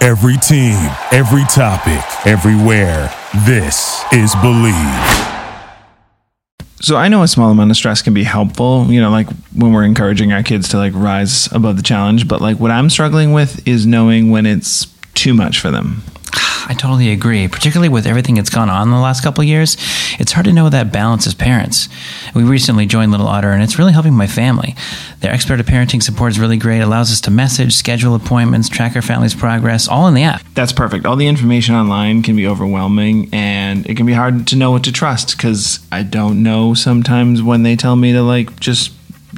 Every team, every topic, everywhere. This is Bleav. So I know a small amount of stress can be helpful, you know, like when we're encouraging our kids to like rise above the challenge, but like what I'm struggling with is knowing when it's too much for them. I totally agree. Particularly with everything that's gone on in the last couple of years, it's hard to know that balance as parents. We recently joined Little Otter, and it's really helping my family. Their expert parenting support is really great. It allows us to message, schedule appointments, track our family's progress, all in the app. That's perfect. All the information online can be overwhelming, and it can be hard to know what to trust because I don't know sometimes when they tell me to like just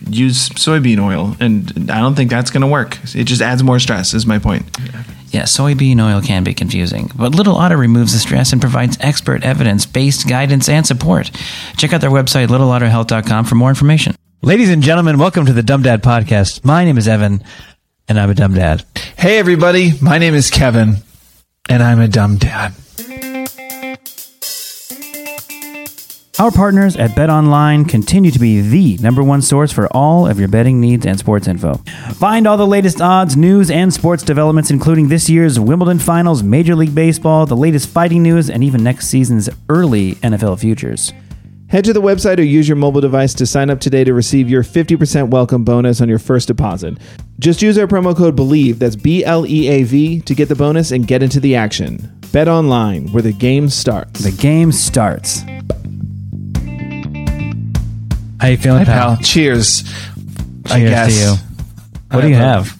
use soybean oil, and I don't think that's going to work. It just adds more stress. Is my point. Yeah, soybean oil can be confusing, but Little Otter removes the stress and provides expert evidence based guidance and support. Check out their website, littleotterhealth.com, for more information. Ladies and gentlemen, welcome to the Dumb Dad Podcast. My name is Evan, and I'm a dumb dad. Hey, everybody. My name is Kevin, and I'm a dumb dad. Our partners at Bet Online continue to be the number one source for all of your betting needs and sports info. Find all the latest odds, news, and sports developments, including this year's Wimbledon Finals, Major League Baseball, the latest fighting news, and even next season's early NFL futures. Head to the website or use your mobile device to sign up today to receive your 50% welcome bonus on your first deposit. Just use our promo code BLEAV, that's B L E A V, to get the bonus and get into the action. Bet online, where the game starts. The game starts. How you feeling, Hi, pal? pal. Cheers. I Cheers guess. to you. What do you have?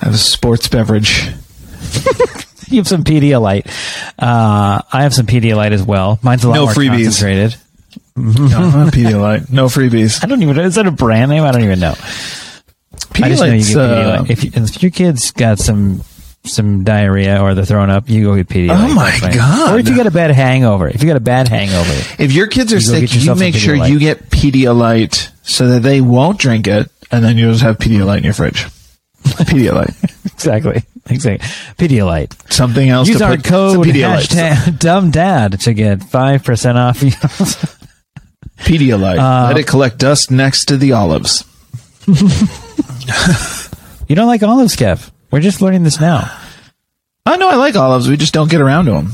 I have a sports beverage. You have some Pedialyte. Uh, I have some Pedialyte as well. Mine's a lot No more freebies. concentrated. No, Pedialyte. No freebies. I don't even. Is that a brand name? I don't even know. I just know you uh, Pedialyte. If, you, if your kid's got some some diarrhea or they're throwing up, you go get Pedialyte. Oh my God. Or if you got a bad hangover, if you got a bad hangover, if your kids are You sick, you make sure you get Pedialyte so that they won't drink it, and then you'll just have Pedialyte in your fridge. Pedialyte. exactly, exactly. Pedialyte. Something else Use to our code hashtag dumb dad to get five percent off. Pedialyte. Uh, Let it collect dust next to the olives. you don't like olives, Kev? We're just learning this now. I know I like olives. We just don't get around to them.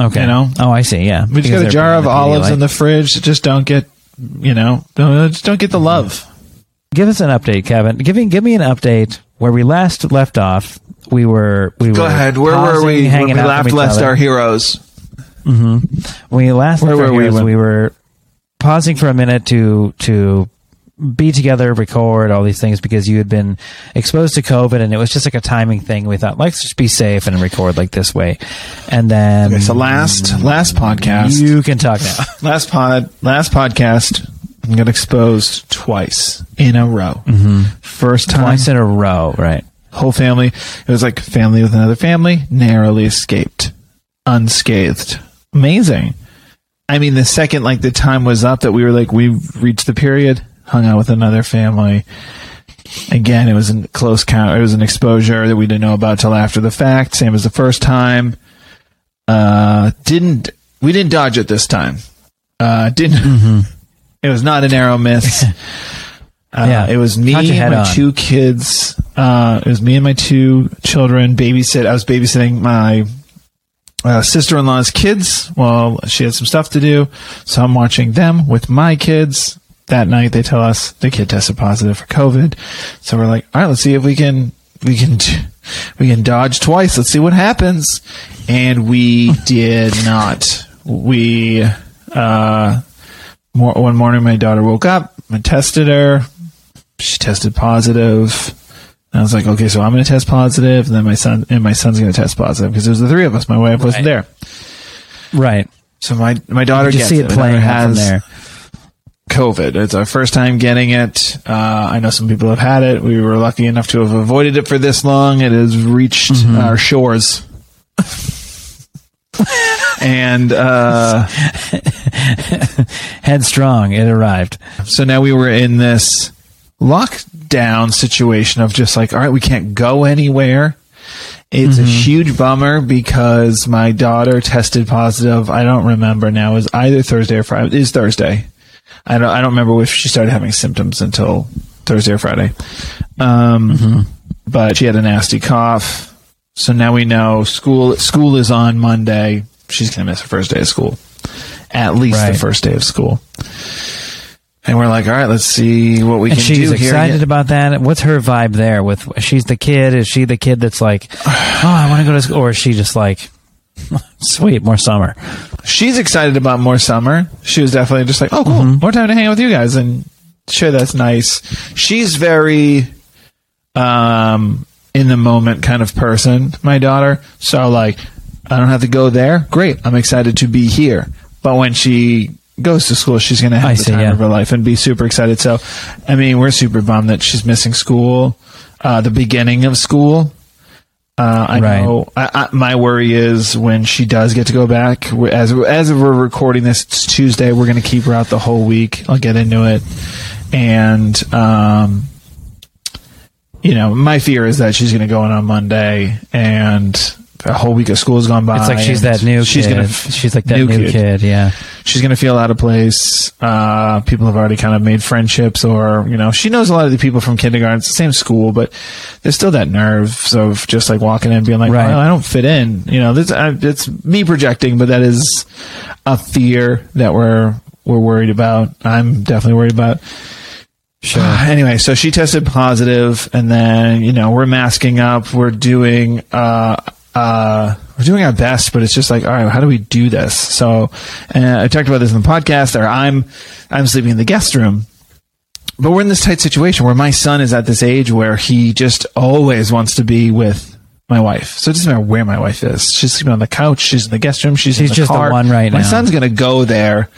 Okay. You know? Oh, I see. Yeah. We just got a jar of olives in the fridge. that Just don't get, you know, don't, just don't get the mm-hmm. love. Give us an update, Kevin. Give me, give me an update where we last left off. We were we Go were ahead. Where were pausing, we when hanging we out laughed each left other. our heroes? When we last Where left our were we heroes, when- we were pausing for a minute to to be together, record all these things because you had been exposed to COVID, and it was just like a timing thing. We thought, let's just be safe and record like this way, and then Okay, so last last podcast, you can talk now. last pod, last podcast, I got exposed twice in a row. Mm-hmm. First time, Twice in a row, right? whole family. It was like family with another family, narrowly escaped, unscathed. Amazing. I mean, the second like the time was up that we were like we reached the period, hung out with another family. Again, it was a close count. It was an exposure that we didn't know about till after the fact. Same as the first time. Uh, didn't we didn't dodge it this time? Uh, didn't. It was not a narrow miss. Uh, Yeah. it was me and my on. two kids. Uh, it was me and my two children. Babysit. I was babysitting my uh, sister-in-law's kids while she had some stuff to do. So I'm watching them with my kids. That night, they tell us the kid tested positive for COVID. So we're like, all right, let's see if we can we can we can dodge twice. Let's see what happens. And we did not. We, uh, more, one morning my daughter woke up, I tested her. She tested positive. And I was like, okay, so I'm going to test positive, and then my son and my son's going to test positive because it was the three of us. My wife wasn't there. Right. So my my daughter You gets see it. it playing out from has there. COVID. It's our first time getting it. Uh, I know some people have had it. We were lucky enough to have avoided it for this long. It has reached Mm-hmm. our shores. and uh, Headstrong, it arrived. so now we were in this lockdown situation of just like, all right, we can't go anywhere. It's a huge bummer because my daughter tested positive. I don't remember now. It was either Thursday or Friday. It is Thursday. I don't. I don't remember if she started having symptoms until Thursday or Friday. Um, but she had a nasty cough. So now we know school. School is on Monday. She's gonna miss her first day of school. At least Right. the first day of school. And we're like, all right, let's see what we And can she's do here. excited Yeah. about that. What's her vibe there? With she's the kid. Is she the kid that's like, oh, I want to go to school, or is she just like, sweet, more summer? she's excited about more summer. She was definitely just like, oh, cool, more time to hang out with you guys, and sure, that's nice. She's very, um, in the moment kind of person. My daughter, so like, I don't have to go there. Great, I'm excited to be here. But when she goes to school, she's going to have I the see, time yeah. of her life and be super excited. So, I mean, we're super bummed that she's missing school, uh, the beginning of school. Uh, I Right. know. I, I, my worry is when she does get to go back. As as we're recording this, it's Tuesday. We're going to keep her out the whole week. I'll get into it, and um, you know, my fear is that she's going to go in on Monday, and a whole week of school has gone by. It's like she's that new She's kid. gonna. she's like that new, kid. Yeah. She's going to feel out of place. Uh, people have already kind of made friendships, or you know, she knows a lot of the people from kindergarten. It's the same school, but there's still that nerves of just like walking in and being like, Right. "Oh, I don't fit in." You know, this uh, it's me projecting, but that is a fear that we're we're worried about. I'm definitely worried about. Sure. Anyway, so she tested positive, and then you know we're masking up. We're doing uh uh we're doing our best, but it's just like, all right, how do we do this? So uh, I talked about this in the podcast. Or I'm I'm sleeping in the guest room, but we're in this tight situation where my son is at this age where he just always wants to be with my wife. So it doesn't matter where my wife is. She's sleeping on the couch. She's in the guest room. She's, in the just the one right my now. My son's gonna go there,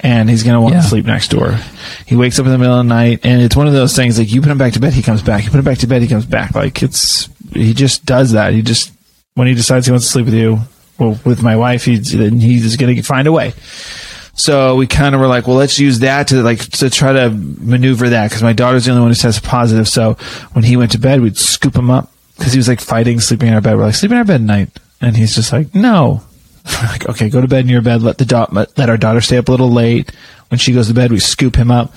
and he's gonna want Yeah. to sleep next door. He wakes up in the middle of the night, and it's one of those things like you put him back to bed, he comes back. You put him back to bed, he comes back. Like it's he just does that. He just when he decides he wants to sleep with you, well, with my wife, he's then he's gonna find a way. So we kind of were like, well, let's use that to like to try to maneuver that because my daughter's the only one who tested positive. So when he went to bed, we'd scoop him up because he was like fighting sleeping in our bed. We're like, sleep in our bed at night, and he's just like, no. We're like, okay, go to bed in your bed. Let the da- let our daughter stay up a little late. When she goes to bed, we scoop him up,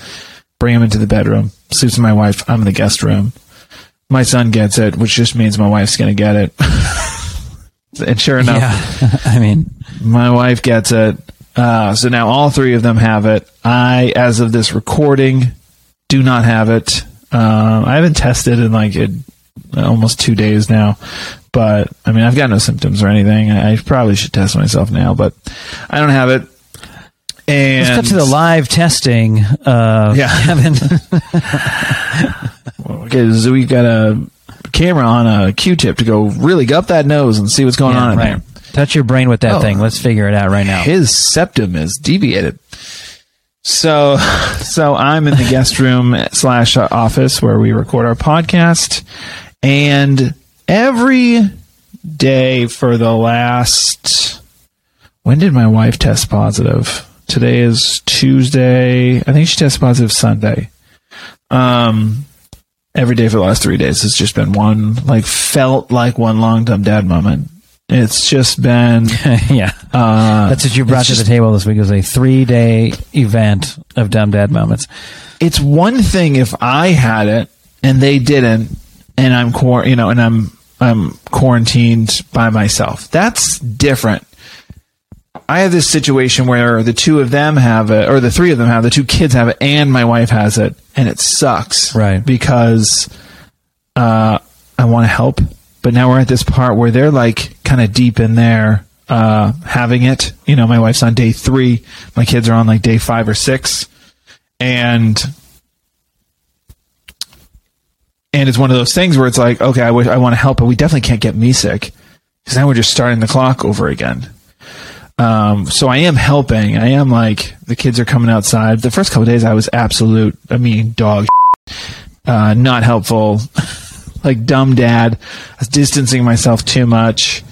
bring him into the bedroom. Sleeps with my wife. I'm in the guest room. My son gets it, which just means my wife's gonna get it. and sure enough, Yeah. I mean, my wife gets it. Uh, so now all three of them have it. I, as of this recording, do not have it. Um, I haven't tested in like it, almost two days now, but I mean, I've got no symptoms or anything. I, I probably should test myself now, but I don't have it. And let's cut to the live testing. Uh, Yeah. Kevin. Okay, so we got a camera on a Q-tip to go really up that nose and see what's going Yeah, on in right. there. Touch your brain with that Oh. thing. Let's figure it out right now. his septum is deviated. So, so I'm in the guest room slash office where we record our podcast, and every day for the last when did my wife test positive? Today is Tuesday. I think she tested positive Sunday. Um, every day for the last three days has just been one like felt like one long dumb dad moment. It's just been yeah. uh, That's what you brought to the table this week was a three day event of dumb dad moments. it's one thing if I had it and they didn't, and I'm quar- you know, and I'm I'm quarantined by myself. That's different. I have this situation where the two of them have it, or the three of them have, the two kids have it, and my wife has it, and it sucks, Right. Because uh, I want to help, but now we're at this part where they're like kind of deep in there, uh, having it. You know, my wife's on day three, my kids are on like day five or six, and and it's one of those things where it's like, okay, I wish I want to help, but we definitely can't get me sick because now we're just starting the clock over again. Um, so I am helping. I am like the kids are coming outside. The first couple days, I was absolute. I mean, dog. Uh, not helpful. like dumb dad. I was distancing myself too much.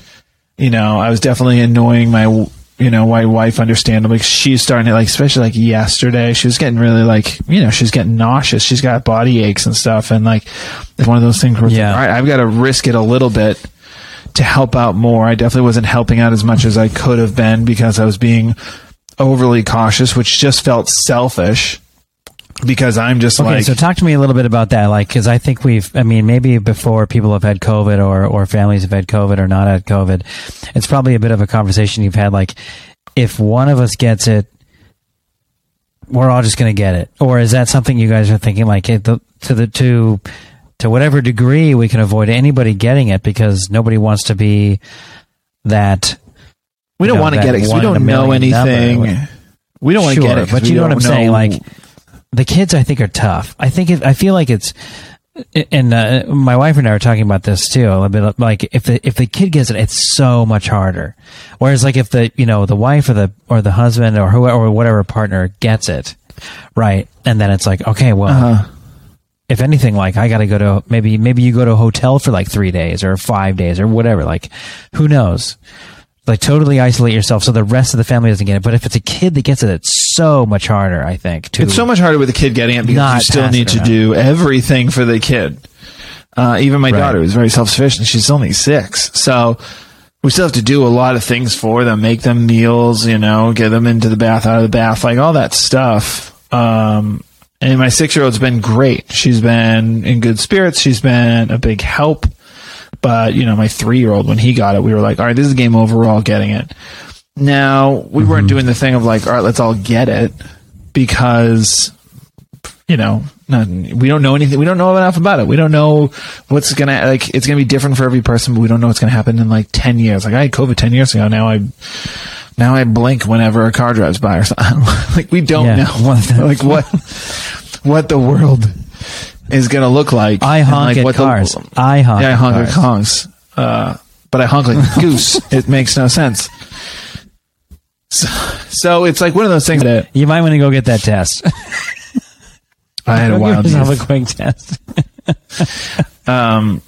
You know, I was definitely annoying my you know my wife. Understandably, she's starting to like, especially like yesterday. She was getting really like you know she's getting nauseous. She's got body aches and stuff, and like it's one of those things where Yeah. all right, I've got to risk it a little bit to help out more. I definitely wasn't helping out as much as I could have been because I was being overly cautious, which just felt selfish. Because I'm just Okay, like, so talk to me a little bit about that, like, because I think we've, I mean, maybe before people have had COVID or or families have had COVID or not had COVID, it's probably a bit of a conversation you've had, like, if one of us gets it, we're all just going to get it, or is that something you guys are thinking, like, it, the, to the to to whatever degree we can avoid anybody getting it because nobody wants to be that. we don't know, want to get it because we one in a don't know number. anything. We don't want to Sure, get it, but you know what I'm saying. Like the kids, I think are tough. I think it, I feel like it's, and uh, my wife and I were talking about this too. A bit like if the if the kid gets it, it's so much harder. Whereas like if the you know the wife or the or the husband or whoever or whatever partner gets it, right, and then it's like okay, well. Uh-huh. If anything, like I got to go to maybe maybe you go to a hotel for like three days or five days or whatever. Like, who knows? like totally isolate yourself so the rest of the family doesn't get it. But if it's a kid that gets it, it's so much harder. I think. To It's so much harder with a kid getting it because you still need to do everything for the kid. Uh, even my Right. daughter is very self sufficient. She's only six, so we still have to do a lot of things for them. Make them meals, you know, get them into the bath, out of the bath, like all that stuff. Um, and my six year old's been great. She's been in good spirits. She's been a big help. But you know, my three year old when he got it, we were like, all right, this is game over. We're all getting it. Now we weren't mm-hmm. doing the thing of like, all right, let's all get it because you know, not, we don't know anything. We don't know enough about it. We don't know what's gonna like. It's gonna be different for every person, but we don't know what's gonna happen in like ten years. Like I had COVID ten years ago. Now I, now I blink whenever a car drives by or something. like we don't Yeah. know What- like what what the world is gonna look like. I honk like, at what the- cars. I honk. yeah, I at honk at cars. honks. Uh, but I honk like a goose. It makes no sense. So, so it's like one of those things that You might want to go get that test. I had a wild youth. a quick test. Um,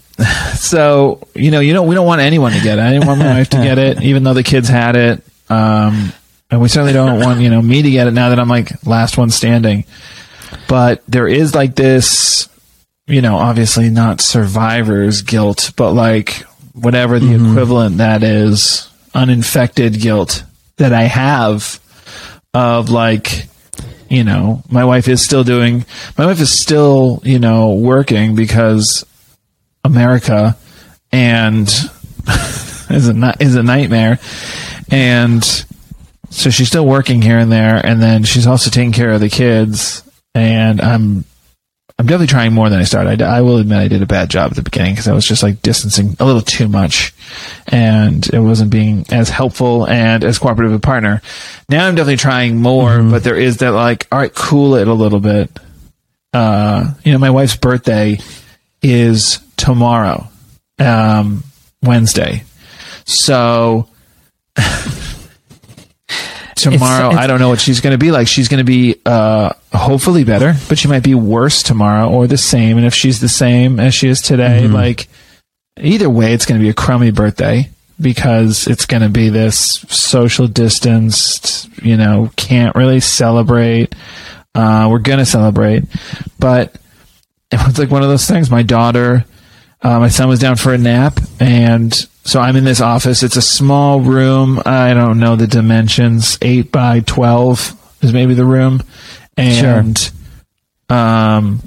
so you know, you don't. We don't want anyone to get it. I didn't want my wife to get it, even though the kids had it. Um, and we certainly don't want you know me to get it now that I'm like last one standing. But there is like this, you know, obviously not survivor's guilt, but like whatever the equivalent that is, uninfected guilt that I have of like you know, my wife is still doing, my wife is still, you know, working because America and is a, is a nightmare. And so she's still working here and there. And then she's also taking care of the kids. And I'm, I'm definitely trying more than I started. I, I will admit I did a bad job at the beginning because I was just like distancing a little too much and it wasn't being as helpful and as cooperative a partner. Now I'm definitely trying more, but there is that like, all right, cool it a little bit. Uh, you know, my wife's birthday is tomorrow, um, Wednesday. So tomorrow, it's- I don't know what she's going to be like. She's going to be, uh, hopefully better, but she might be worse tomorrow or the same. And if she's the same as she is today, like either way, it's going to be a crummy birthday because it's going to be this social distanced, you know, can't really celebrate. Uh, we're going to celebrate, but it was like one of those things. My daughter, uh, my son was down for a nap, and so I'm in this office. It's a small room. I don't know the dimensions. Eight by twelve is maybe the room, and um,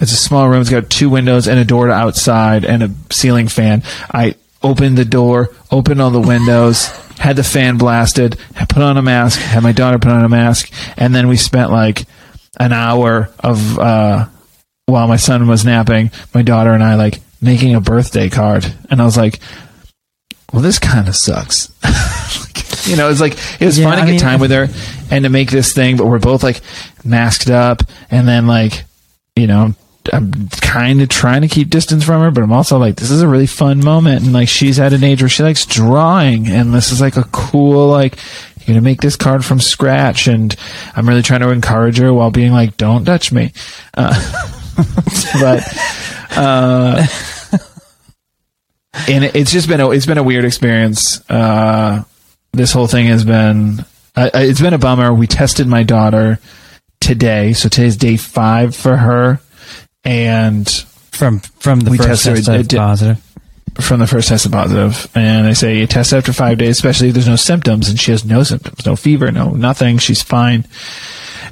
it's a small room. It's got two windows and a door to outside and a ceiling fan. I opened the door, opened all the windows, had the fan blasted, had put on a mask, had my daughter put on a mask, and then we spent like an hour of uh, while my son was napping, my daughter and I like making a birthday card, and I was like, well, this kind of sucks. you know, it's like it was Yeah, fun to I get mean- time with her and to make this thing, but we're both like masked up, and then like, you know. I'm kind of trying to keep distance from her, but I'm also like, this is a really fun moment. And like, she's at an age where she likes drawing, and this is like a cool, like, you're gonna make this card from scratch. And I'm really trying to encourage her while being like, don't touch me. Uh, but, uh, and it's just been a, it's been a weird experience. Uh, this whole thing has been, uh, it's been a bummer. We tested my daughter today, so today's day five for her, and From from the first tested test it- it positive. from the first tested positive, and they say you test after five days, especially if there's no symptoms, and she has no symptoms, no fever, no nothing. She's fine.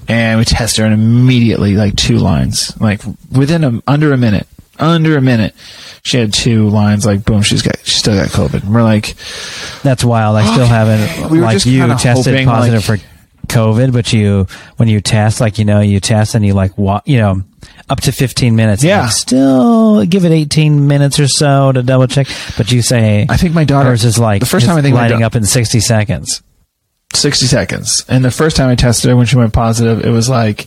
And we test her, and immediately, like two lines, like within a, under a minute, under a minute, she had two lines. Like boom, she's got, she still got COVID. And we're like, That's wild. I still haven't We like you tested hoping, positive like- for COVID, but you when you test, like you know, you test and you like wa- you know, up to fifteen minutes. Yeah. Like, still give it eighteen minutes or so to double check. But you say I think my daughter hers is like the first time I think lighting da- up in sixty seconds. 60 seconds. And the first time I tested her when she went positive, it was like,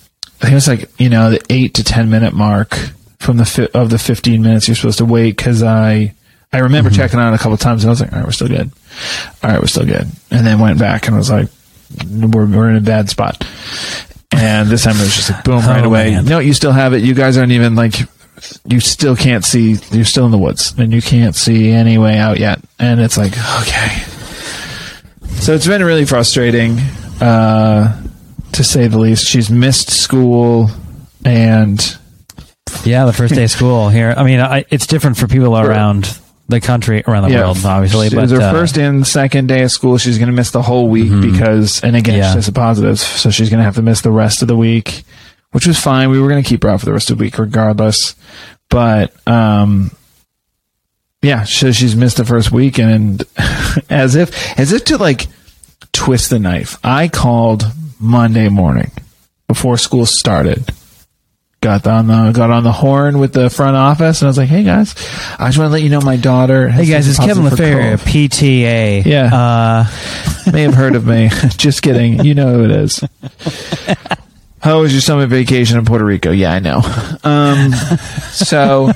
I think it was like, you know, the eight to 10 minute mark from the, fi- of the 15 minutes you're supposed to wait. Cause I, I remember checking on it a couple times and I was like, all right, we're still good. All right, we're still good. And then went back and was like, we're, we're in a bad spot. And this time it was just like, boom, right Oh, away. man. No, you still have it. You guys aren't even like, you still can't see, you're still in the woods and you can't see any way out yet. And it's like, okay. So it's been really frustrating, uh, to say the least. She's missed school, and Yeah, the first day of school here. I mean, I, it's different for people around the country, around the yeah, world, obviously. it But her uh, first and second day of school. She's going to miss the whole week because, and again, Yeah. she tested positive, so she's going to have to miss the rest of the week, which was fine. We were going to keep her out for the rest of the week regardless, but um, yeah, so she's missed the first week, and as if as if to like twist the knife, I called Monday morning before school started. Got on the got on the horn with the front office, and I was like, "Hey guys, I just want to let you know my daughter." has Hey guys, it's Kevin positive for LaFerrier, COVID." PTA. Yeah. Uh, May have heard of me. just kidding. You know who it is. How was your summer vacation in Puerto Rico? Yeah, I know. Um, so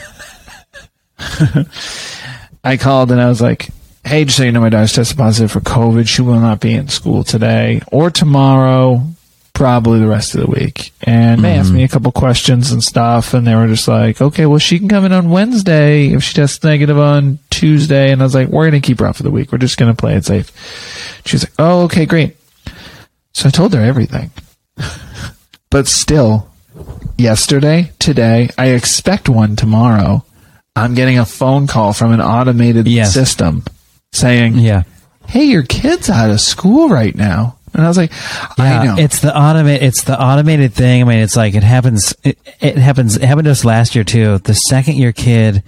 I called and I was like, "Hey, just so you know, my daughter's tested positive for COVID. She will not be in school today or tomorrow, probably the rest of the week." And they asked me mm-hmm. a couple questions and stuff, and they were just like, "Okay, well, she can come in on Wednesday if she tests negative on Tuesday." And I was like, "We're gonna keep her out for the week. We're just gonna play it safe." She was like, "Oh, okay, great." So I told her everything, but still, yesterday, today, I expect one tomorrow. I'm getting a phone call from an automated Yes. system saying, yeah. "Hey, your kid's out of school right now," and I was like, "I know." It's the automate. It's the automated thing. I mean, it's like it happens. It, it happens. It happened to us last year too. The second your kid,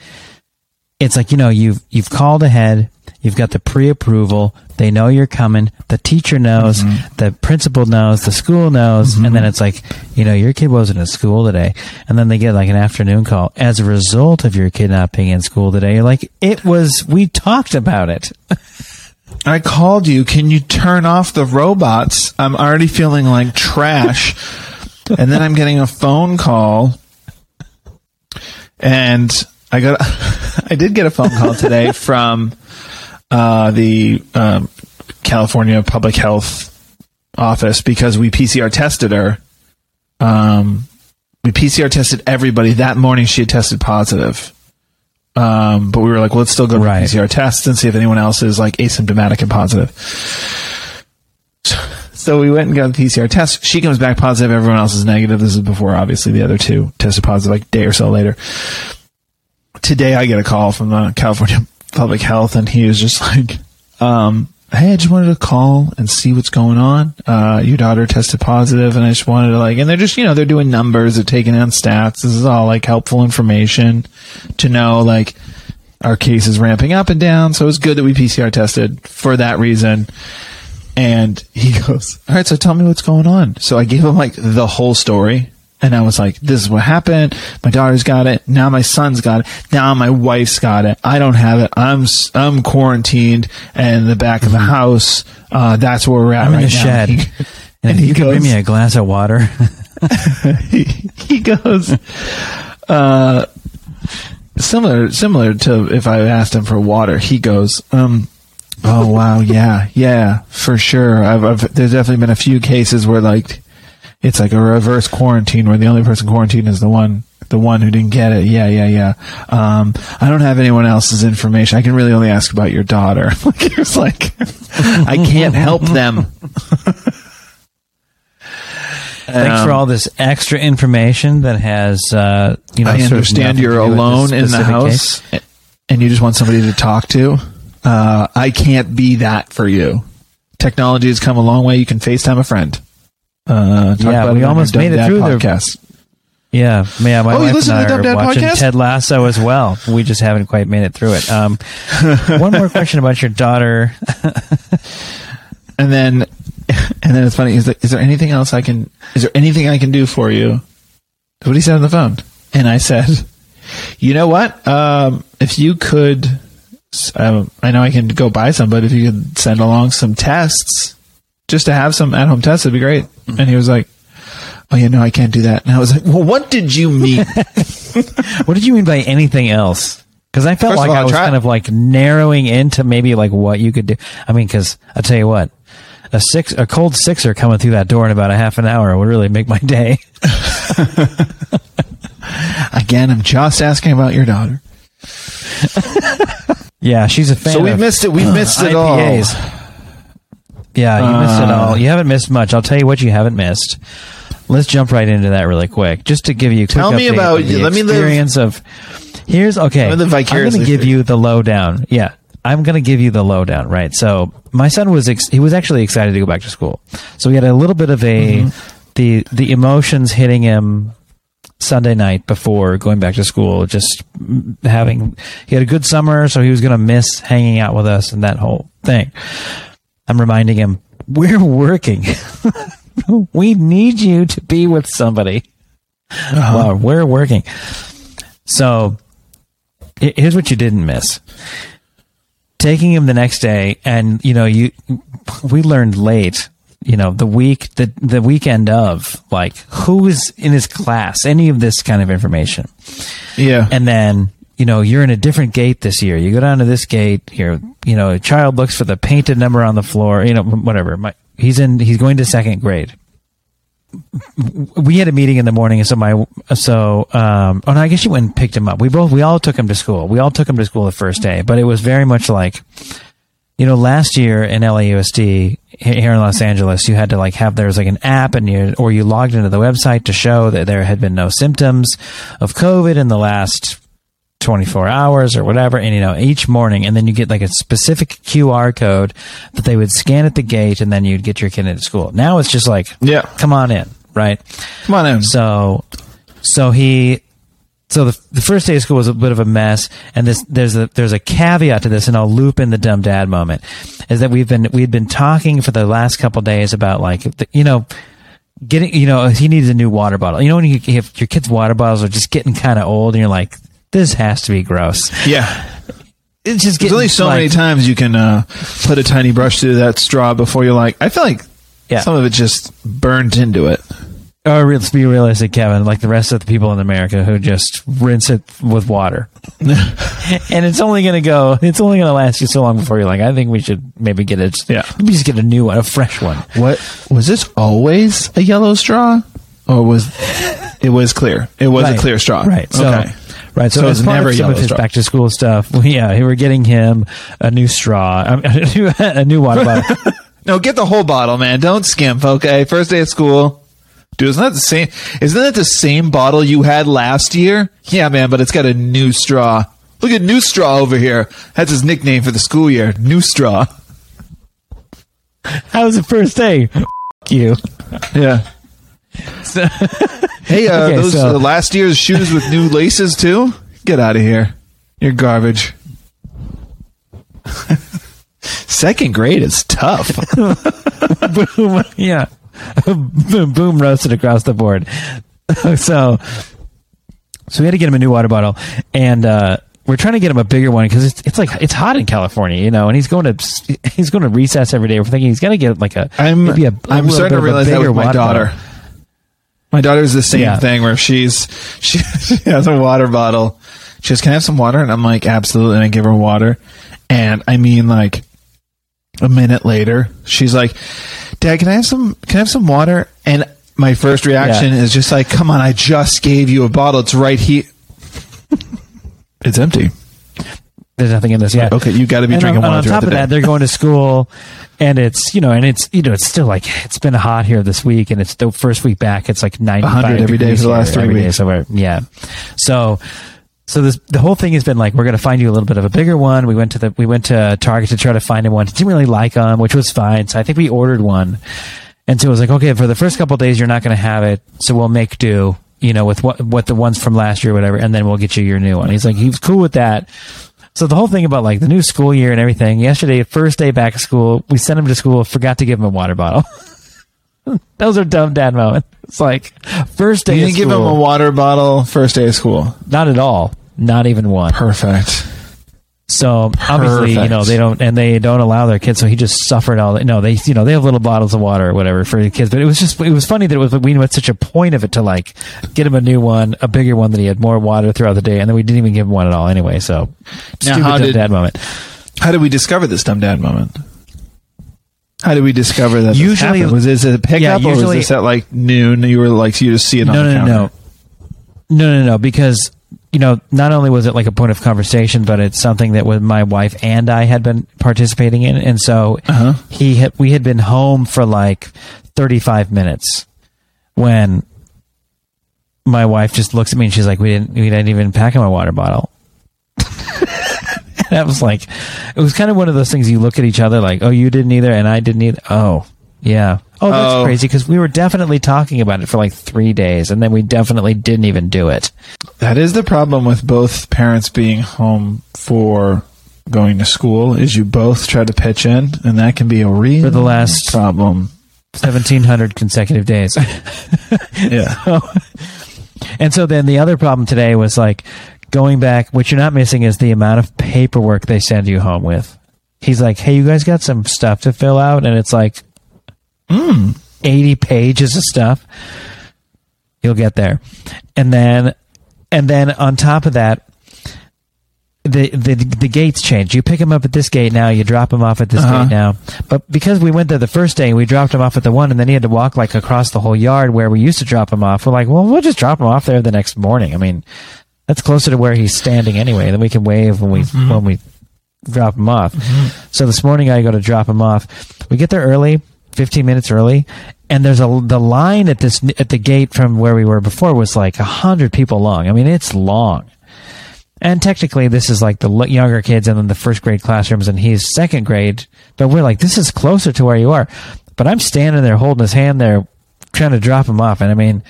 it's like you know you've you've called ahead. You've got the pre-approval. They know you're coming. The teacher knows. Mm-hmm. The principal knows. The school knows. And then it's like, you know, your kid wasn't in school today. And then they get like an afternoon call as a result of your kid not being in school today. You're like, it was. We talked about it. I called you. Can you turn off the robots? I'm already feeling like trash. and then I'm getting a phone call. And I got, I did get a phone call today from uh, the um, California Public Health Office because we PCR tested her. Um, we PCR tested everybody that morning. She had tested positive. Um, but we were like, well, let's still go to Right. PCR tests and see if anyone else is like asymptomatic and positive. So we went and got the PCR test. She comes back positive. Everyone else is negative. This is before, obviously, the other two tested positive like a day or so later. Today, I get a call from the California Public Health, and he was just like, um, "Hey, I just wanted to call and see what's going on. Uh, your daughter tested positive, and I just wanted to like." And they're just, you know, they're doing numbers, they're taking down stats. This is all like helpful information to know, like our case is ramping up and down. So it's good that we PCR tested for that reason. And he goes, All right, so tell me what's going on. So I gave him like the whole story. And I was like, this is what happened. My daughter's got it. Now my son's got it. Now my wife's got it. I don't have it. I'm, I'm quarantined and in the back of the house. Uh, that's where we're at I'm right in the now. shed. He- And he you could bring me a glass of water. he, he goes, uh, similar, similar to if I asked him for water, he goes, um, oh wow, yeah, yeah, for sure. I've, I've, there's definitely been a few cases where like, it's like a reverse quarantine where the only person quarantined is the one, the one who didn't get it. Yeah, yeah, yeah. Um, I don't have anyone else's information. I can really only ask about your daughter. like, he was like, I can't help them. Thanks for Um, all this extra information that has, uh, you know, I understand you're to do with this alone in the house case. and you just want somebody to talk to. Uh, I can't be that for you. Technology has come a long way. You can FaceTime a friend. Uh, Yeah, we almost made it through the- podcast. Yeah, yeah. My Oh, wife and I the are Dad watching podcast? Ted Lasso as well. We just haven't quite made it through it. Um, one more question about your daughter. And then, and then it's funny. He's like, "Is there anything else I can? Is there anything I can do for you?" What he said on the phone. And I said, "You know what? Um, if you could, um, I know I can go buy some, but if you could send along some tests, just to have some at-home tests, it'd be great." And he was like, "Oh yeah, no, I can't do that." And I was like, "Well, what did you mean?" What did you mean by anything else? Because I felt First like all, I was try- kind of like narrowing into maybe like what you could do. I mean, because I tell you what, a six, a cold sixer coming through that door in about a half an hour would really make my day. Again, I'm just asking about your daughter. Yeah, she's a fan. So we've of missed it. We've uh, missed it all. IPAs. Yeah, you missed it all. Uh. You haven't missed much. I'll tell you what you haven't missed. Let's jump right into that really quick, just to give you a quick Tell me about- the let me live- experience of. Here's okay. I'm going to give you the lowdown. Yeah, I'm going to give you the lowdown. Right. So my son was ex- he was actually excited to go back to school. So we had a little bit of a mm-hmm. the the emotions hitting him Sunday night before going back to school, just having he had a good summer, so he was going to miss hanging out with us and that whole thing. I'm reminding him we're working. we need you to be with somebody. Uh-huh. Well, we're working. So here's what you didn't miss. Taking him the next day, and you know, you we learned late. You know, the week the the weekend of like who is in his class, any of this kind of information, Yeah. and then you know you're in a different gate this year. You go down to this gate here. You know, a child looks for the painted number on the floor. You know, whatever. My, he's in. He's going to second grade we had a meeting in the morning, and so my so um oh no, I guess you went and picked him up. We both we all took him to school. We all took him to school the first day, but it was very much like you know last year in LAUSD here in Los Angeles, you had to like have there was like an app and you or you logged into the website to show that there had been no symptoms of COVID in the last 24 hours or whatever and you know each morning and then you get like a specific QR code that they would scan at the gate and then you'd get your kid into school. Now it's just like Yeah. come on in, right? Come on in. So, so he, so the, the first day of school was a bit of a mess, and this there's a there's a caveat to this, and I'll loop in the dumb dad moment, is that we've been we've been talking for the last couple days about like the, you know. Getting, you know, he needs a new water bottle. You know, when you, if your kid's water bottles are just getting kind of old, and you're like, this has to be gross. yeah. It's just There's only so like- many times you can uh, put a tiny brush through that straw before you're like, I feel like Yeah. some of it just burnt into it. Or re- let's be realistic, Kevin, like the rest of the people in America who just rinse it with water. and it's only going to go, it's only going to last you so long before you're like, I think we should maybe get it. Yeah. Maybe just get a new one, a fresh one. What was this always a yellow straw, or was it was clear? It was Right. a clear straw. Right. So, okay. Right. So, So as it's part never of some of his straw. back to school stuff, we, yeah, we were getting him a new straw, a new, a new water bottle. No, get the whole bottle, man. Don't skimp. Okay, first day of school. Dude, isn't that the same? Isn't that the same bottle you had last year? Yeah, man, but it's got a new straw. Look at New Straw over here. That's his nickname for the school year. New Straw. How was the first day? F- you. Yeah. Hey, uh, Okay, those so- uh, last year's shoes with new laces too? Get out of here. You're garbage. Second grade is tough. boom, yeah, boom, boom, roasted across the board. so, so we had to get him a new water bottle, and uh, we're trying to get him a bigger one because it's it's like it's hot in California, you know, and he's going to he's going to recess every day. We're thinking he's got to get like a I'm maybe a, a I'm starting to realize that bigger with my daughter. bottle. My daughter's the same Yeah. thing where she's she, she has a water bottle. She goes, "Can I have some water?" And I'm like, "Absolutely." And I give her water, and I mean, like a minute later, she's like, "Dad, can I have some? Can I have some water?" And my first reaction Yeah. is just like, "Come on, I just gave you a bottle. It's right here." it's empty. There's nothing in this. yet. Okay, you got to be and drinking on, water on top of day. that, they're going to school, and it's you know, and it's you know, it's still like it's been hot here this week, and it's the first week back. It's like ninety 100 every day for the last three weeks. So yeah, so so this the whole thing has been like we're going to find you a little bit of a bigger one. We went to the we went to Target to try to find him one. He didn't really like them, which was fine. So I think we ordered one, and so it was like okay, for the first couple of days you're not going to have it, so we'll make do. You know, with what what the ones from last year, or whatever, and then we'll get you your new one. He's like, he was cool with that. So the whole thing about like the new school year and everything. Yesterday, first day back of school, we sent him to school. Forgot to give him a water bottle. Those are dumb dad moments. It's like first day. You didn't give him a water bottle first day of school. Not at all. Not even one. Perfect. So obviously, you know, they don't and they don't allow their kids. So he just suffered all. No, they you know they have little bottles of water or whatever for the kids. But it was just it was funny that it was we went such a point of it to like get him a new one, a bigger one that he had more water throughout the day, and then we didn't even give him one at all anyway. So Now, stupid how dumb did- dad moment. How did we discover this dumb dad moment? How did we discover that? Usually- was this a pickup Yeah, or was usually- this at like noon? You were like you just see it on no, the no, counter. no, no, no, no, because you know, not only was it like a point of conversation, but it's something that was my wife and I had been participating in, and so Uh-huh. he had, we had been home for like thirty five minutes when my wife just looks at me and she's like, "We didn't, we didn't even pack him a water bottle." that was like, it was kind of one of those things you look at each other like, "Oh, you didn't either, and I didn't either." Oh, yeah. Oh, that's Oh. crazy because we were definitely talking about it for like three days, and then we definitely didn't even do it. That is the problem with both parents being home for going to school is you both try to pitch in, and that can be a real For the last- problem. Seventeen hundred consecutive days. Yeah, And so then the other problem today was like going back. What you're not missing is the amount of paperwork they send you home with. He's like, "Hey, you guys got some stuff to fill out," and it's like, Hmm, eighty pages of stuff. You'll get there, and then, and then on top of that, the the the gates change. You pick him up at this gate now. You drop him off at this Uh-huh. gate now. But because we went there the first day, we dropped him off at the one, and then he had to walk like across the whole yard where we used to drop him off. We're like, well, we'll just drop him off there the next morning. I mean, that's closer to where he's standing anyway. Then we can wave when we mm-hmm. when we drop him off. Mm-hmm. So this morning I go to drop him off. We get there early, 15 minutes early, and there's a the line at this at the gate from where we were before was like a hundred people long. I mean, it's long. And technically, this is like the younger kids and then the first grade classrooms, and he's second grade. But we're like, this is closer to where you are. But I'm standing there holding his hand there, trying to drop him off. And I mean,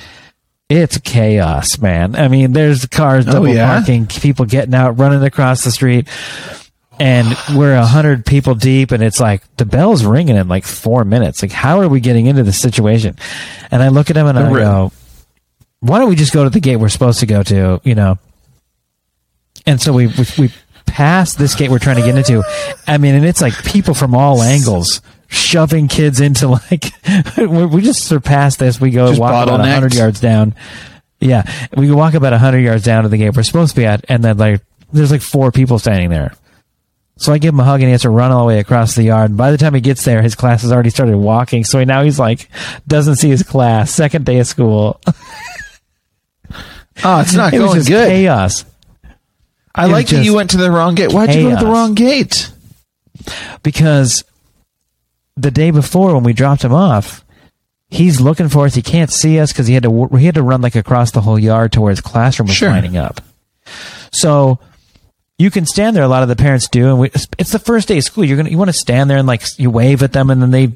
it's chaos, man. I mean, there's cars oh, double yeah? parking, people getting out, running across the street. And we're a hundred people deep, and it's like the bell's ringing in like four minutes. Like, how are we getting into this situation? And I look at him and I go, "Why don't we just go to the gate we're supposed to go to?" You know, and so we, we we pass this gate we're trying to get into. I mean, and it's like people from all angles shoving kids into like we just surpass this. We go Just walk about bottlenecked. hundred yards down. Yeah, we can walk about a hundred yards down to the gate we're supposed to be at, and then like there's like four people standing there. So I give him a hug and he has to run all the way across the yard. By the time he gets there, his class has already started walking. So now he's like, doesn't see his class. Second day of school. oh, it's not it going just good. chaos. I it like that you went to the wrong gate. Why'd you go to the wrong gate? because the day before when we dropped him off, he's looking for us. He can't see us because he had to he had to run like across the whole yard to where his classroom was Sure. lining up. So you can stand there. A lot of the parents do, and we, it's the first day of school. You're gonna you want to stand there and like you wave at them, and then they.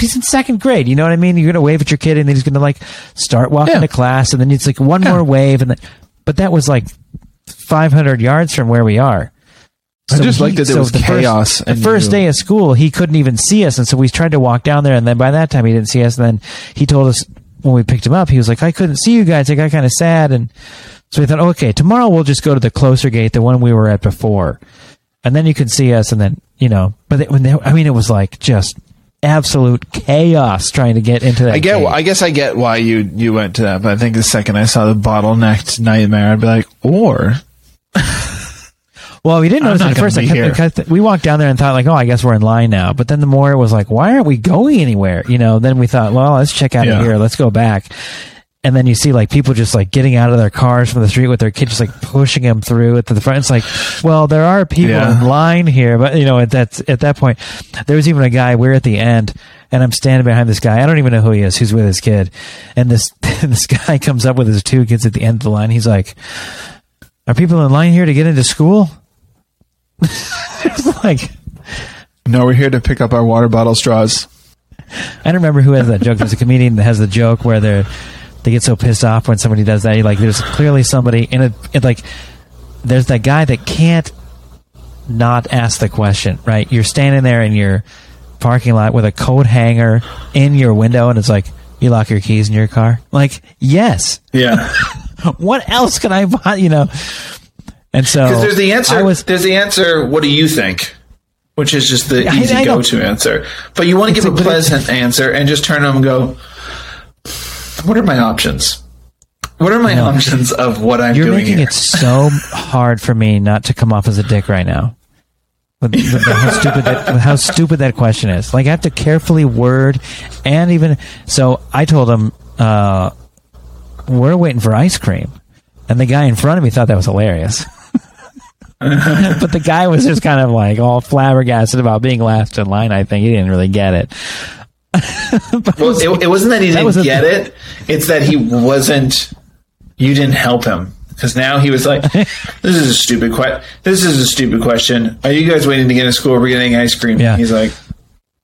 He's in second grade. You know what I mean? You're gonna wave at your kid, and then he's gonna like start walking Yeah. to class, and then it's like one more wave, and then, but that was like 500 yards from where we are. I just like that there was the chaos First, the first you- day of school, he couldn't even see us, and so we tried to walk down there, and then by that time he didn't see us. And then he told us when we picked him up, he was like, I couldn't see you guys. I got kind of sad. And so we thought, okay, tomorrow we'll just go to the closer gate, the one we were at before. And then you can see us. And then, you know, but it, when they, I mean, it was like just absolute chaos trying to get into that. I get. gate. I guess I get why you you went to that, but I think the second I saw the bottlenecked nightmare, I'd be like, or Well, we didn't notice it at first. I be kept. I kept- we walked down there and thought like, oh, I guess we're in line now. But then the more it was like, why aren't we going anywhere? You know, then we thought, well, let's check out Yeah. of here. Let's go back. And then you see like people just like getting out of their cars from the street with their kids, just like pushing them through to the front. It's like, well, there are people Yeah. in line here, but you know, at that at that point, there was even a guy. We're at the end, and I'm standing behind this guy. I don't even know who he is. Who's with his kid? And this this guy comes up with his two kids at the end of the line. He's like, "Are people in line here to get into school?" it's like no, we're here to pick up our water bottle straws. I don't remember who has that joke. There's a comedian that has the joke where they're they get so pissed off when somebody does that. Like there's clearly somebody in a it like there's that guy that can't not ask the question. Right? You're standing there in your parking lot with a coat hanger in your window, and it's like you lock your keys in your car. Like yes. Yeah, What else can I buy? You know. And so because there's the answer. Was there's the answer. What do you think? Which is just the easy I go-to answer. But you want to give a a- but it- pleasant answer and just turn to them and go, "What are my options? What are my options of what I'm doing? You're making here?" it so hard for me not to come off as a dick right now. With, with how stupid that with how stupid that question is. Like I have to carefully word and even so. I told him uh, we're waiting for ice cream, and the guy in front of me thought that was hilarious. but the guy was just kind of like all flabbergasted about being last in line. I think he didn't really get it. Well, it, it wasn't that he didn't a- get it. It's that he wasn't. You didn't help him because now he was like, "This is a stupid question. This is a stupid question. Are you guys waiting to get to school? We're getting ice cream." Yeah. He's like,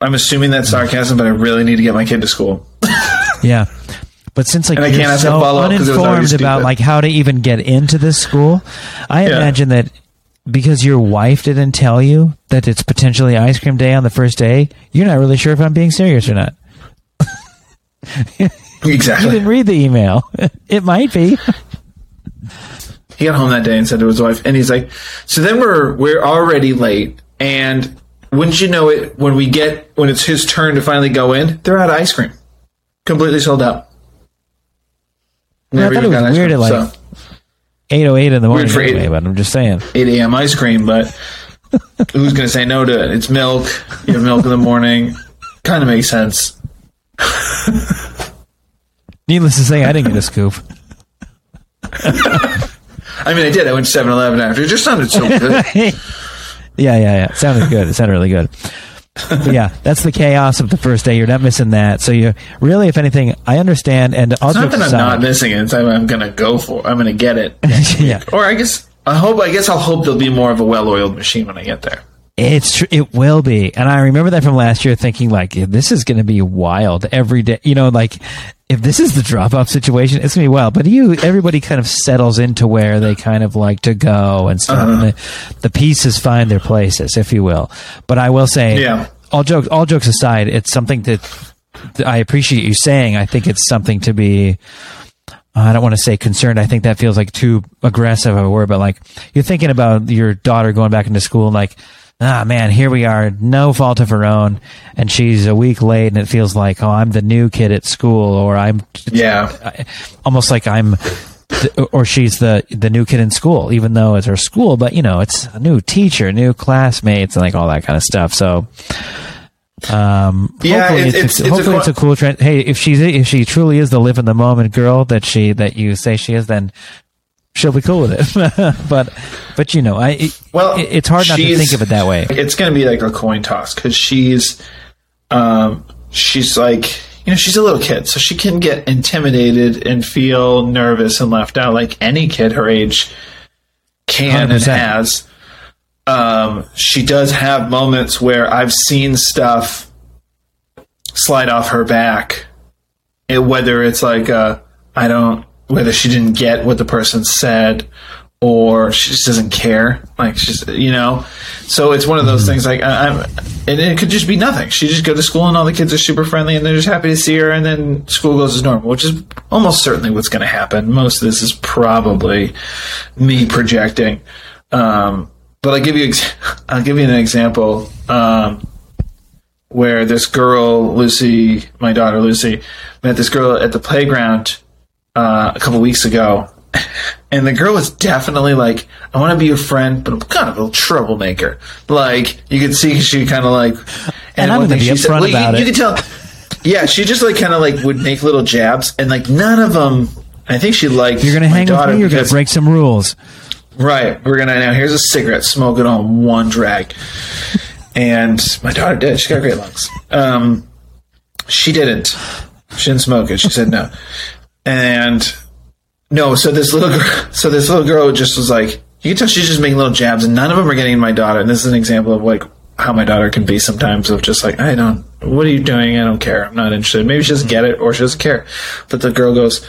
"I'm assuming that's sarcasm, but I really need to get my kid to school." Yeah. But since like And I you're can't so follow-up 'cause it was uninformed about like how to even get into this school, I Yeah. imagine that because your wife didn't tell you that it's potentially ice cream day on the first day, you're not really sure if I'm being serious or not. You Exactly. didn't read the email. it might be. he got home that day and said to his wife, and he's like, "So then we're we're already late, and wouldn't you know it? When we get when it's his turn to finally go in, they're out of ice cream, completely sold out." Well, I thought it was weird cream, at like so 808 in the morning for eight- anyway, but I'm just saying. 8 a.m. ice cream, but who's going to say no to it? It's milk. You have milk in the morning. Kind of makes sense. Needless to say, I didn't get a scoop. I mean, I did. I went to 7 Eleven after. It just sounded so good. yeah, yeah, yeah. It sounded good. It sounded really good. Yeah, that's the chaos of the first day. You're not missing that. So you really, if anything, I understand. And It's not that I'm not missing it. It's that I'm going to go for. I'm going to get it. yeah, Or I guess I hope. I guess I'll hope there'll be more of a well-oiled machine when I get there. It's tr- it will be. And I remember that from last year, thinking like, this is going to be wild every day. You know, like if this is the drop off situation, it's going to be wild. But you, everybody kind of settles into where they kind of like to go and stuff. And uh-huh. the, the pieces find their places, if you will. But I will say, Yeah. all jokes, all jokes aside, it's something that, that I appreciate you saying. I think it's something to be. I don't want to say concerned. I think that feels like too aggressive of a word, but like you're thinking about your daughter going back into school and like, ah, man, here we are, no fault of her own. And she's a week late and it feels like, oh, I'm the new kid at school or I'm Yeah. almost like I'm, or she's the, the new kid in school, even though it's her school, but you know, it's a new teacher, new classmates and like all that kind of stuff. So, um, Yeah, hopefully it's- it's, it's- it's a it's a cool trend. Hey, if she's if she truly is the live in the moment girl that she that you say she is, then she'll be cool with it. but but you know, I it, Well, it- it's hard not to think of it that way. It's going to be like a coin toss because she's, um, she's like, you know, she's a little kid, so she can get intimidated and feel nervous and left out, like any kid her age can and 100%. has. Um, she does have moments where I've seen stuff slide off her back, whether it's like, uh, I don't, whether she didn't get what the person said or she just doesn't care. Like she's, you know, so it's one of those things like I, I'm, and it could just be nothing. She just go to school and all the kids are super friendly and they're just happy to see her, and then school goes as normal, which is almost certainly what's going to happen. Most of this is probably me projecting. Um, but I'll give you I'll give you an example um, where this girl Lucy, my daughter Lucy, met this girl at the playground uh, a couple weeks ago, and the girl was definitely like, "I want to be your friend, but I'm kind of a troublemaker." Like you could see she kind of like, And I'm one gonna thing be she said- upfront well, you- about you, it. could tell. Yeah, she just like kind of like would make little jabs, and like none of them. I think she liked. You're gonna hang with me. You're gonna break some rules. Right. We're gonna now. Here's a cigarette. Smoke it on one drag. And my daughter did. She got great lungs. Um, she didn't. She didn't smoke it. She said no. And no. So this little girl. So this little girl just was like. You can tell she's just making little jabs, and none of them are getting my daughter. And this is an example of like how my daughter can be sometimes of just like I don't. What are you doing? I don't care. I'm not interested. Maybe she doesn't get it, or she doesn't care. But the girl goes,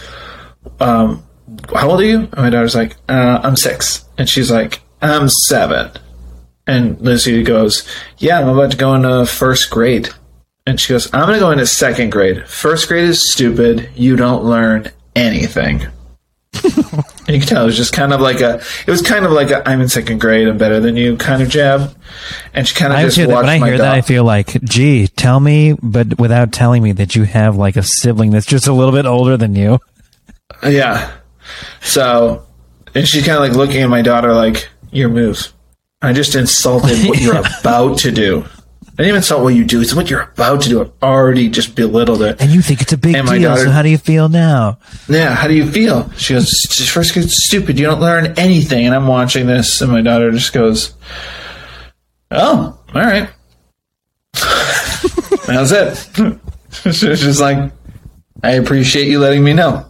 um, how old are you? And my daughter's like, uh, I'm six. And she's like, I'm seven. And Lucy goes, Yeah, I'm about to go into first grade. And she goes, I'm going to go into second grade. First grade is stupid. You don't learn anything. and you can tell it was just kind of like a, it was kind of like a, I'm in second grade, I'm better than you kind of jab. And she kind of I just that, watched when I hear that, I feel like, gee, tell me, but without telling me that you have like a sibling that's just a little bit older than you. Yeah. So, and she's kind of like looking at my daughter like, your move. I just insulted what you're about to do. I didn't even insult what you do. It's what you're about to do. I've already just belittled it. And you think it's a big deal. daughter- so how do you feel now? Yeah, how do you feel? She goes, "It's- first stupid. You don't learn anything. And I'm watching this, and my daughter just goes, oh, all right. That's it. she was just like, I appreciate you letting me know.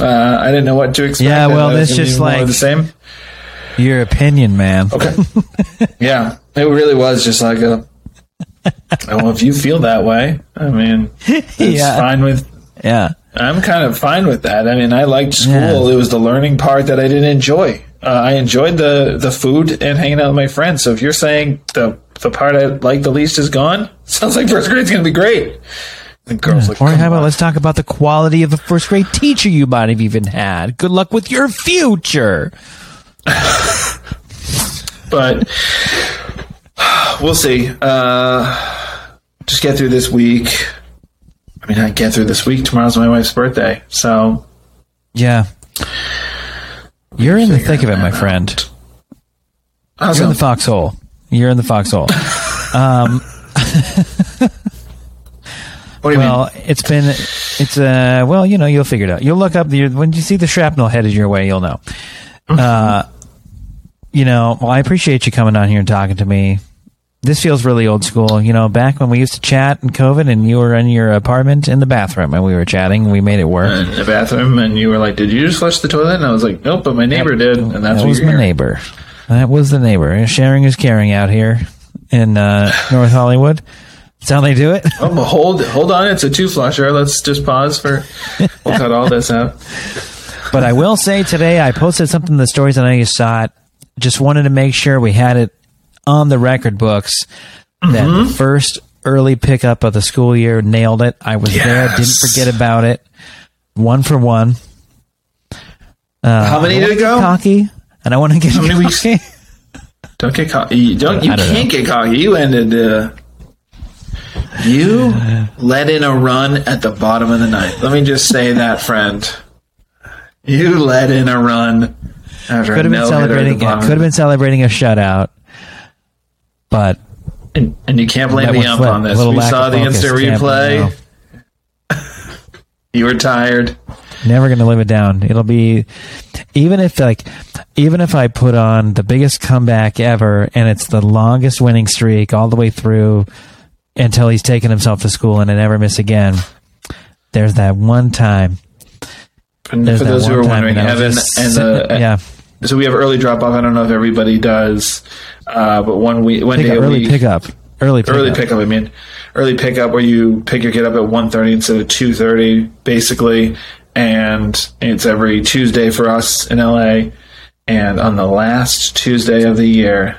Uh, I didn't know what to expect. Yeah, well, that's just like- the same. Your opinion, man. Okay. yeah, it really was just like a. Well, if you feel that way, I mean, it's Yeah. fine with. Yeah. I'm kind of fine with that. I mean, I liked school. Yeah. It was the learning part that I didn't enjoy. Uh, I enjoyed the the food and hanging out with my friends. So if you're saying the the part I like the least is gone, sounds like first grade's going to be great. The girls like, Or how about on." let's talk about the quality of a first grade teacher you might have even had. Good luck with your future. but we'll see. Uh, just get through this week. I mean, I get through this week. Tomorrow's my wife's birthday, so Yeah. You're in the thick of it, my friend. how's You're in the foxhole. You're in the foxhole. What do you Well, it's been, it's, uh, well, you know, you'll figure it out. You'll look up the, when you see the shrapnel headed your way, you'll know. Uh, you know, well, I appreciate you coming on here and talking to me. This feels really old school. You know, back when we used to chat in COVID and you were in your apartment in the bathroom and we were chatting and we made it work. In the bathroom, and you were like, "Did you just flush the toilet?" And I was like, "Nope," but my neighbor did, and that's that was my hearing. neighbor. That was the neighbor. Sharing is caring out here in uh, North Hollywood. That's how they do it. Oh, hold, hold on. It's a two flusher. Let's just pause for. We'll cut all this out. But I will say today, I posted something in the stories. And I just saw it. Just wanted to make sure we had it on the record books that Mm-hmm. the first early pickup of the school year nailed it. I was there, didn't forget about it. One for one. Uh, How many did it go? Cocky, and I want to get How many weeks? cocky. Don't get cocky. You don't. You don't can't get cocky. You ended. Uh, you let in a run at the bottom of the ninth. Let me just say that, friend. You let in a run after Could have been no hitter at the celebrating. Could have been celebrating a shutout, but and, and you can't blame the ump on this. We saw the focus. instant Can't replay. you were tired. never going to live it down. It'll be even if like even if I put on the biggest comeback ever and it's the longest winning streak all the way through until he's taken himself to school and I never miss again. There's that one time. And There's for that those who one are wondering, Evan and the yeah, so we have early drop off. I don't know if everybody does, uh, but one week, one pick day up, a early week, pickup, early pickup. early pickup. I mean, early pickup where you pick your kid up at 1.30 instead of two thirty, basically, and it's every Tuesday for us in LA. And on the last Tuesday of the year,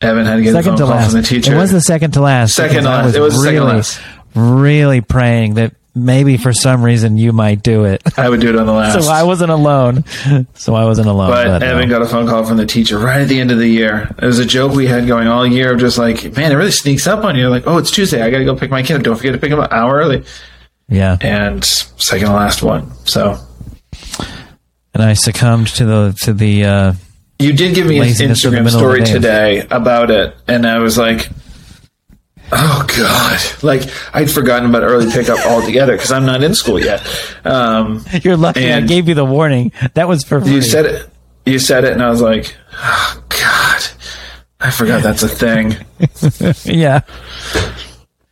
Evan had to get second a to phone call last. from the teacher. It was the second to last. Second to last. was It was really, second to last. really praying that maybe for some reason you might do it. I would do it on the last. so I wasn't alone. So I wasn't alone. But no. Evan got a phone call from the teacher right at the end of the year. It was a joke we had going all year of just like, man, it really sneaks up on you. Like, oh, it's Tuesday. I got to go pick my kid up. Don't forget to pick him up an hour early. yeah. And second to last one. So And I succumbed to the to the. uh you did give me an Laziness in the Instagram story today about it. And I was like, oh, God. Like, I'd forgotten about early pickup altogether because I'm not in school yet. Um, You're lucky I gave you the warning. That was for free. you said it. You said it. And I was like, oh, God. I forgot that's a thing. yeah.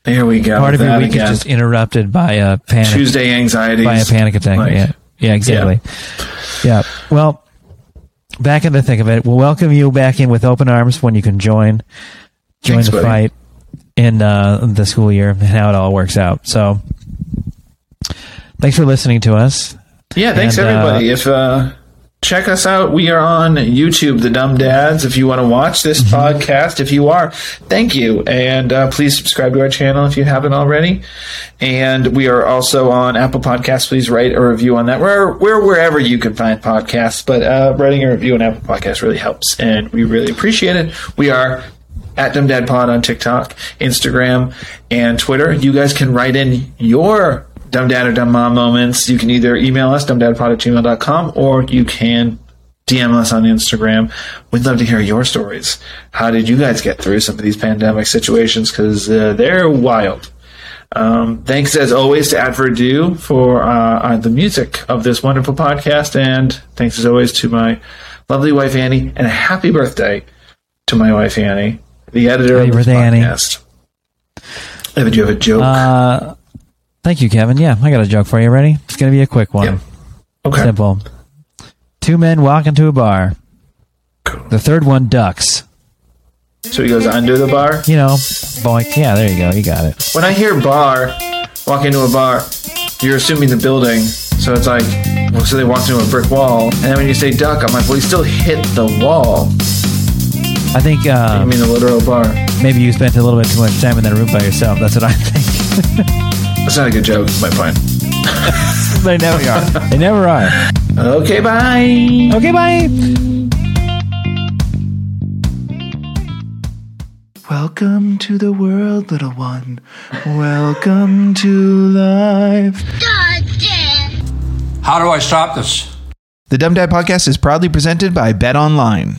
Here we go. Part of your week again. is just interrupted by a panic. Tuesday anxiety. by a panic attack. Like, yeah, yeah, exactly. Yeah. Well, back in the thick of it, we'll welcome you back in with open arms when you can join join Thanks, the buddy. fight in uh, the school year and how it all works out. So, thanks for listening to us. Yeah, thanks And, uh, everybody. if uh, check us out, we are on YouTube, The Dumb Dads. If you want to watch this Mm-hmm. podcast, if you are, thank you, and uh, please subscribe to our channel if you haven't already. And we are also on Apple Podcasts. Please write a review on that. We're we're wherever you can find podcasts, but uh, writing a review on Apple Podcasts really helps, and we really appreciate it. We are at Dumb Dad Pod on TikTok, Instagram, and Twitter. You guys can write in your dumb dad or dumb mom moments. You can either email us, dumbdadpod at gmail.com, or you can DM us on Instagram. We'd love to hear your stories. How did you guys get through some of these pandemic situations? Because uh, they're wild. Um, thanks as always to Advert Do for uh, uh, the music of this wonderful podcast, and thanks as always to my lovely wife Annie, and a happy birthday to my wife Annie, the editor Happy of Annie. podcast. Evan, do you have a joke? Uh, thank you, Kevin. Yeah, I got a joke for you. Ready? It's going to be a quick one. Yep. okay. Simple. Two men walk into a bar. The third one ducks. So he goes under the bar. You know, boink. Yeah, there you go. You got it. When I hear bar, walk into a bar, you're assuming the building. So it's like, well, so they walked into a brick wall, and then when you say duck, I'm like, well, he still hit the wall. I think uh, I mean, the literal bar. maybe you spent a little bit too much time in that room by yourself. That's what I think. That's not a good joke. My point. they never are. They never are. Okay, bye. Okay, bye. Welcome to the world, little one. Welcome to life. How do I stop this? The Dumb Dad Podcast is proudly presented by Bet Online.